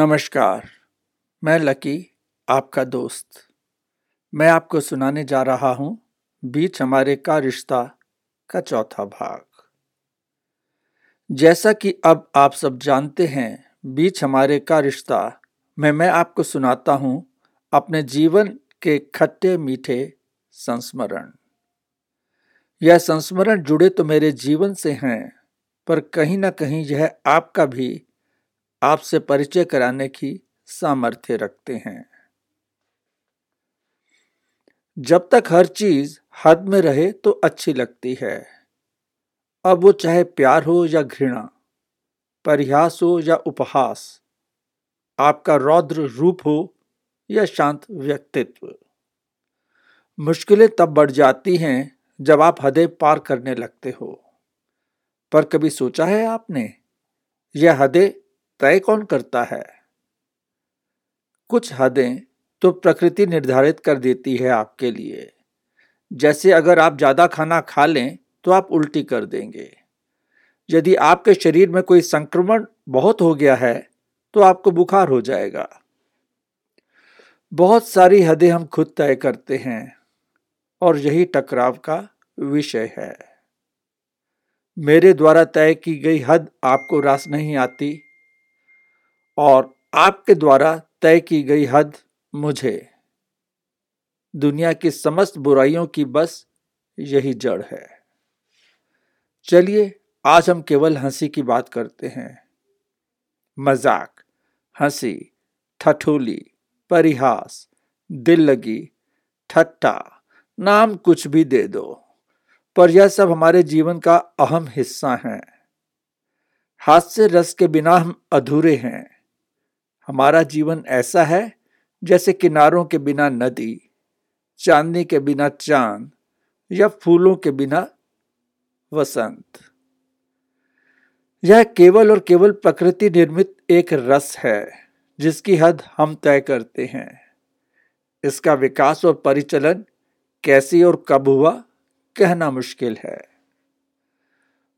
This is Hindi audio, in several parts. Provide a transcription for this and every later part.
नमस्कार, मैं लकी, आपका दोस्त। मैं आपको सुनाने जा रहा हूँ बीच हमारे का रिश्ता का चौथा भाग। जैसा कि अब आप सब जानते हैं, बीच हमारे का रिश्ता, में, मैं आपको सुनाता हूँ अपने जीवन के खट्टे मीठे संस्मरण। यह संस्मरण जुड़े तो मेरे जीवन से हैं, पर कहीं ना कहीं यह आपका भी आपसे परिचय कराने की सामर्थ्य रखते हैं। जब तक हर चीज़ हद में रहे तो अच्छी लगती है। अब वो चाहे प्यार हो या घृणा, परिहास हो या उपहास, आपका रौद्र रूप हो या शांत व्यक्तित्व। मुश्किलें तब बढ़ जाती हैं जब आप हदें पार करने लगते हो। पर कभी सोचा है आपने, यह हदें तय कौन करता है? कुछ हदें तो प्रकृति निर्धारित कर देती है आपके लिए। जैसे अगर आप ज़्यादा खाना खा लें तो आप उल्टी कर देंगे। यदि आपके शरीर में कोई संक्रमण बहुत हो गया है तो आपको बुखार हो जाएगा। बहुत सारी हदें हम खुद तय करते हैं, और यही टकराव का विषय है। मेरे द्वारा तय की गई हद आपको रास नहीं आती। और आपके द्वारा तय की गई हद मुझे। दुनिया की समस्त बुराइयों की बस यही जड़ है। चलिए, आज हम केवल हँसी की बात करते हैं। मज़ाक, हँसी, ठठोली, परिहास, दिल लगी ठट्टा नाम कुछ भी दे दो, पर यह सब हमारे जीवन का अहम हिस्सा है। हास्य रस के बिना हम अधूरे हैं। हमारा जीवन ऐसा है जैसे किनारों के बिना नदी, चांदनी के बिना चाँद या फूलों के बिना वसंत। यह केवल और केवल प्रकृति निर्मित एक रस है जिसकी हद हम तय करते हैं। इसका विकास और परिचलन कैसी और कब हुआ, कहना मुश्किल है।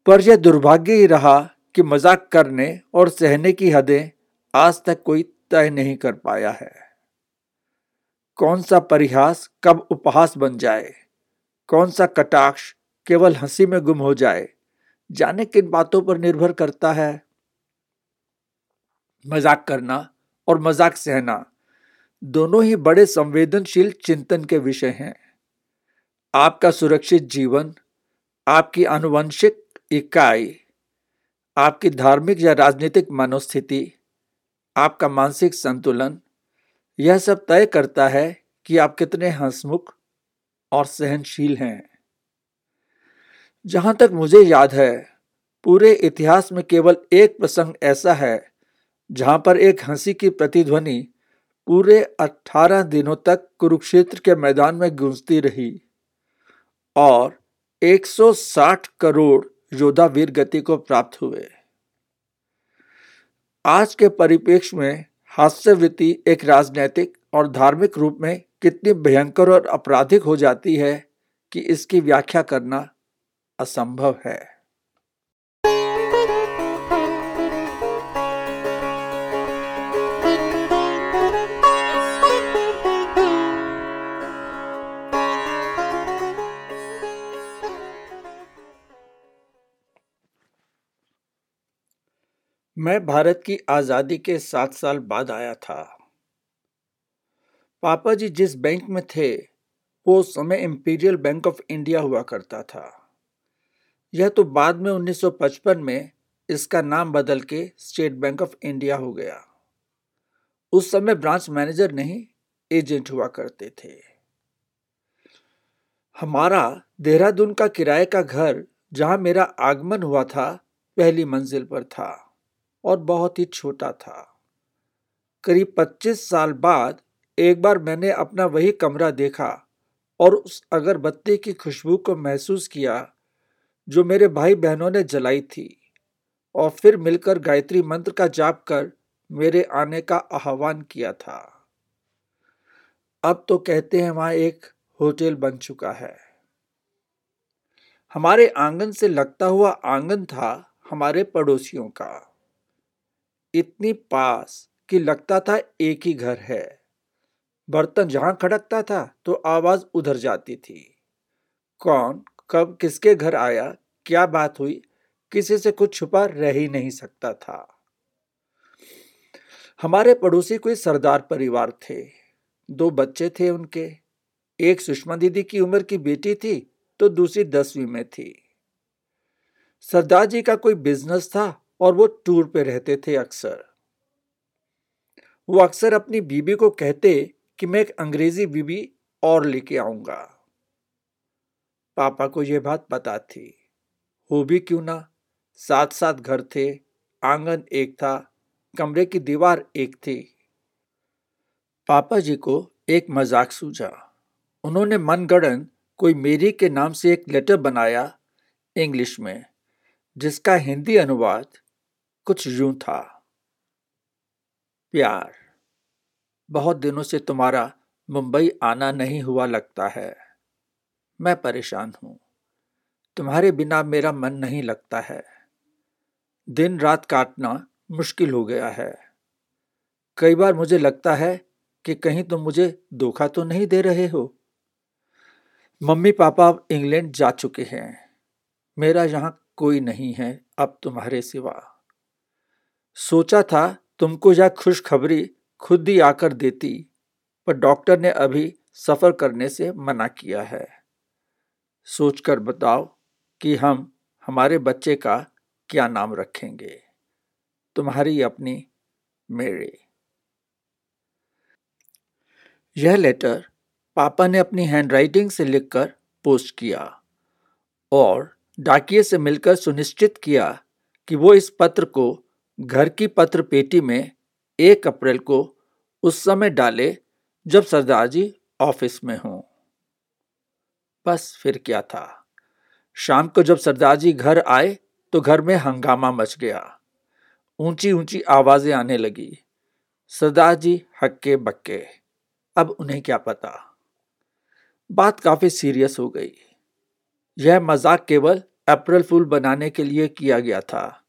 पर यह दुर्भाग्य ही रहा कि मज़ाक करने और सहने की हदें आज तक कोई तय नहीं कर पाया है। कौन सा परिहास कब उपहास बन जाए? कौन सा कटाक्ष केवल हँसी में गुम हो जाए? जाने किन बातों पर निर्भर करता है? मज़ाक करना और मज़ाक सहना दोनों ही बड़े संवेदनशील चिंतन के विषय हैं। आपका सुरक्षित जीवन, आपकी आनुवंशिक इकाई, आपकी धार्मिक या राजनीतिक मनोस्थिति आपका मानसिक संतुलन, यह सब तय करता है कि आप कितने हंसमुख और सहनशील हैं। जहाँ तक मुझे याद है, पूरे इतिहास में केवल एक प्रसंग ऐसा है, जहाँ पर एक हँसी की प्रतिध्वनि पूरे 18 दिनों तक कुरुक्षेत्र के मैदान में गूंजती रही और 160 करोड़ योद्धा वीर गति को प्राप्त हुए। आज के परिपेक्ष में हास्यवृत्ति एक राजनैतिक और धार्मिक रूप में कितनी भयंकर और आपराधिक हो जाती है कि इसकी व्याख्या करना असंभव है। मैं भारत की आज़ादी के सात साल बाद आया था। पापा जी जिस बैंक में थे, वो उस समय इंपीरियल बैंक ऑफ़ इंडिया हुआ करता था। यह तो बाद में 1955 में इसका नाम बदल के स्टेट बैंक ऑफ़ इंडिया हो गया। उस समय ब्रांच मैनेजर नहीं एजेंट हुआ करते थे। हमारा देहरादून का किराए का घर, जहाँ मेरा आगमन हुआ था, पहली मंजिल पर था। और बहुत ही छोटा था। करीब 25 साल बाद एक बार मैंने अपना वही कमरा देखा और उस अगरबत्ती की खुशबू को महसूस किया, जो मेरे भाई बहनों ने जलाई थी और फिर मिलकर गायत्री मंत्र का जाप कर मेरे आने का आह्वान किया था। अब तो कहते हैं वहाँ एक होटल बन चुका है। हमारे आँगन से लगता हुआ आँगन था हमारे पड़ोसियों का। इतनी पास कि लगता था एक ही घर है। बर्तन जहाँ खड़कता था तो आवाज़ उधर जाती थी। कौन, कब, किसके घर आया, क्या बात हुई, किसी से कुछ छुपा रह ही नहीं सकता था। हमारे पड़ोसी कोई सरदार परिवार थे। दो बच्चे थे उनके। एक सुषमा दीदी की उम्र की बेटी थी तो दूसरी दसवीं में थी। सरदार जी का कोई बिज़नेस था और वो टूर पे रहते थे अक्सर। वो अक्सर अपनी बीबी को कहते कि मैं एक अंग्रेज़ी बीबी और लेके आऊँगा। पापा को यह बात पता थी। हो भी क्यों ना? साथ साथ घर थे, आँगन एक था, कमरे की दीवार एक थी। पापा जी को एक मज़ाक सूझा। उन्होंने मनगढ़ंत कोई मेरी के नाम से एक लेटर बनाया इंग्लिश में, जिसका हिंदी अनुवाद कुछ यूँ था। प्यार। बहुत दिनों से तुम्हारा मुंबई आना नहीं हुआ लगता है। मैं परेशान हूँ। तुम्हारे बिना मेरा मन नहीं लगता है। दिन रात काटना मुश्किल हो गया है। कई बार मुझे लगता है कि कहीं तुम मुझे धोखा तो नहीं दे रहे हो। मम्मी पापा अब इंग्लैंड जा चुके हैं। मेरा यहाँ कोई नहीं है अब तुम्हारे सिवा। सोचा था तुमको यह खुशखबरी खुद ही आकर देती, पर डॉक्टर ने अभी सफ़र करने से मना किया है। सोचकर बताओ कि हम, हमारे बच्चे का क्या नाम रखेंगे? तुम्हारी अपनी मेरे। यह लेटर पापा ने अपनी हैंडराइटिंग से लिखकर पोस्ट किया और डाकिए से मिलकर सुनिश्चित किया कि वो इस पत्र को घर की पत्र पेटी में एक अप्रैल को उस समय डाले जब सरदार जी ऑफ़िस में हों। बस फिर क्या था? शाम को जब सरदार जी घर आए तो घर में हंगामा मच गया। ऊँची ऊँची आवाज़ें आने लगी। सरदार जी हक्के बक्के। अब उन्हें क्या पता? बात काफ़ी सीरियस हो गई। यह मज़ाक केवल अप्रैल फूल बनाने के लिए किया गया था।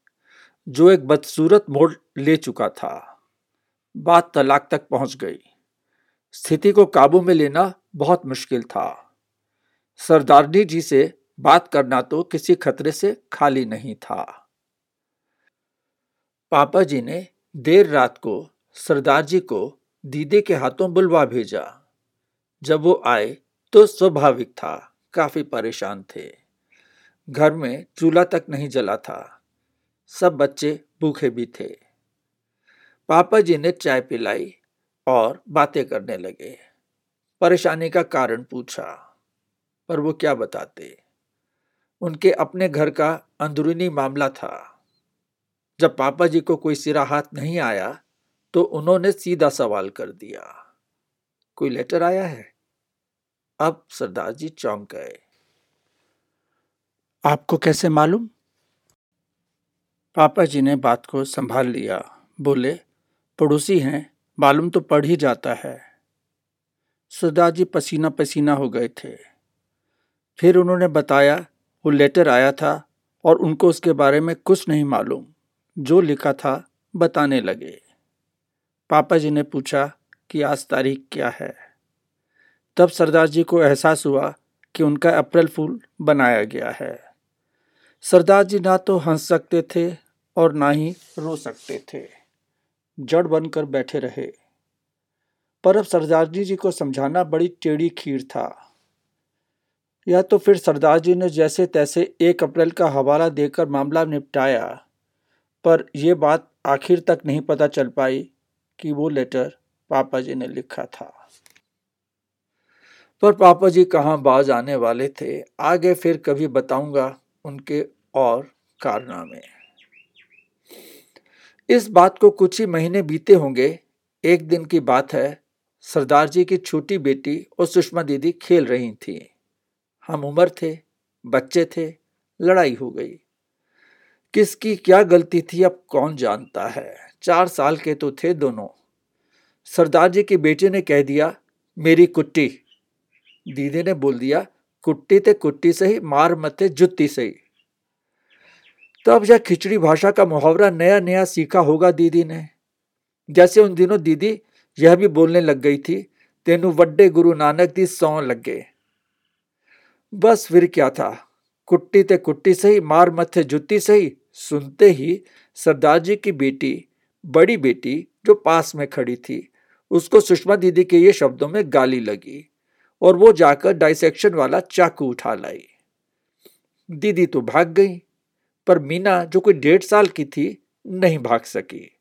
जो एक बदसूरत मोड़ ले चुका था। बात तलाक तक पहुँच गई। स्थिति को काबू में लेना बहुत मुश्किल था। सरदारनी जी से बात करना तो किसी खतरे से खाली नहीं था। पापा जी ने देर रात को सरदार जी को दीदी के हाथों बुलवा भेजा। जब वो आए तो स्वाभाविक था, काफ़ी परेशान थे। घर में चूल्हा तक नहीं जला था। सब बच्चे भूखे भी थे। पापा जी ने चाय पिलाई और बातें करने लगे। परेशानी का कारण पूछा, पर वो क्या बताते? उनके अपने घर का अंदरूनी मामला था। जब पापा जी को कोई सिरा हाथ नहीं आया तो उन्होंने सीधा सवाल कर दिया, कोई लेटर आया है? अब सरदार जी चौंक गए। आपको कैसे मालूम? पापा जी ने बात को संभाल लिया। बोले, पड़ोसी हैं, मालूम तो पढ़ ही जाता है। सरदार जी पसीना पसीना हो गए थे। फिर उन्होंने बताया, वो लेटर आया था और उनको उसके बारे में कुछ नहीं मालूम। जो लिखा था, बताने लगे। पापा जी ने पूछा कि आज तारीख क्या है? तब सरदार जी को एहसास हुआ कि उनका अप्रैल फूल बनाया गया है। सरदार जी ना तो हंस सकते थे और ना ही रो सकते थे। जड़ बनकर बैठे रहे। पर अब सरदार जी जी को समझाना बड़ी टेढ़ी खीर था। या तो फिर सरदार जी ने जैसे तैसे एक अप्रैल का हवाला देकर मामला निपटाया, पर यह बात आखिर तक नहीं पता चल पाई कि वो लेटर पापा जी ने लिखा था। पर पापा जी कहाँ बाज आने वाले थे? आगे फिर कभी बताऊँगा। उनके और कारनामे। इस बात को कुछ ही महीने बीते होंगे। एक दिन की बात है, सरदार जी की छोटी बेटी और सुषमा दीदी खेल रही थी। हम उम्र थे, बच्चे थे, लड़ाई हो गई। किसकी क्या गलती थी अब कौन जानता है। चार साल के तो थे दोनों। सरदार जी की बेटे ने कह दिया, मेरी कुट्टी। दीदी ने बोल दिया कुट्टी ते कुट्टी सही, मार मते जुत्ती सही। तब यह खिचड़ी भाषा का मुहावरा नया नया सीखा होगा दीदी ने। जैसे उन दिनों दीदी यह भी बोलने लग गई थी, तेनु वड्डे गुरु नानक दी सौ लग। गए बस फिर क्या था? कुट्टी ते कुट्टी सही, मार मथे जुत्ती सही, सुनते ही सरदार जी की बेटी, बड़ी बेटी जो पास में खड़ी थी, उसको सुषमा दीदी के ये शब्दों में गाली लगी। और वो जाकर डाइसेक्शन वाला चाकू उठा लाई। दीदी तो भाग गई, पर मीना, जो कोई डेढ़ साल की थी, नहीं भाग सकी।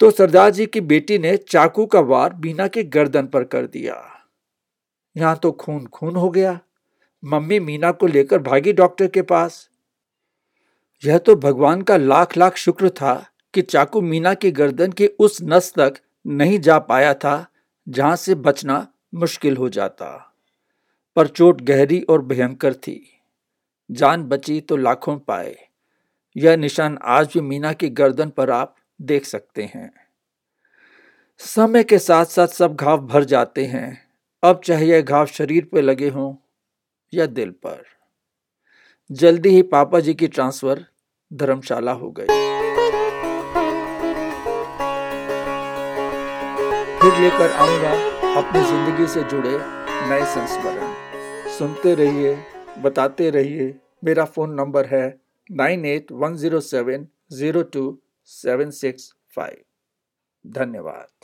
तो सरदार जी की बेटी ने चाकू का वार मीना के गर्दन पर कर दिया। यहाँ तो खून खून हो गया। मम्मी मीना को लेकर भागी डॉक्टर के पास। यह तो भगवान का लाख लाख शुक्र था कि चाकू मीना की गर्दन के उस नस तक नहीं जा पाया था, जहाँ से बचना मुश्किल हो जाता। पर चोट गहरी और भयंकर थी। जान बची तो लाखों पाए। यह निशान आज भी मीना की गर्दन पर आप देख सकते हैं। समय के साथ साथ सब घाव भर जाते हैं। अब चाहे यह घाव शरीर पर लगे हों या दिल पर। जल्दी ही पापा जी की ट्रांसफ़र धर्मशाला हो गई। फिर लेकर आऊँगा। अपनी ज़िंदगी से जुड़े नए संस्मरण। सुनते रहिए, बताते रहिए। मेरा फ़ोन नंबर है nine eight one zero seven zero two seven six five. धन्यवाद।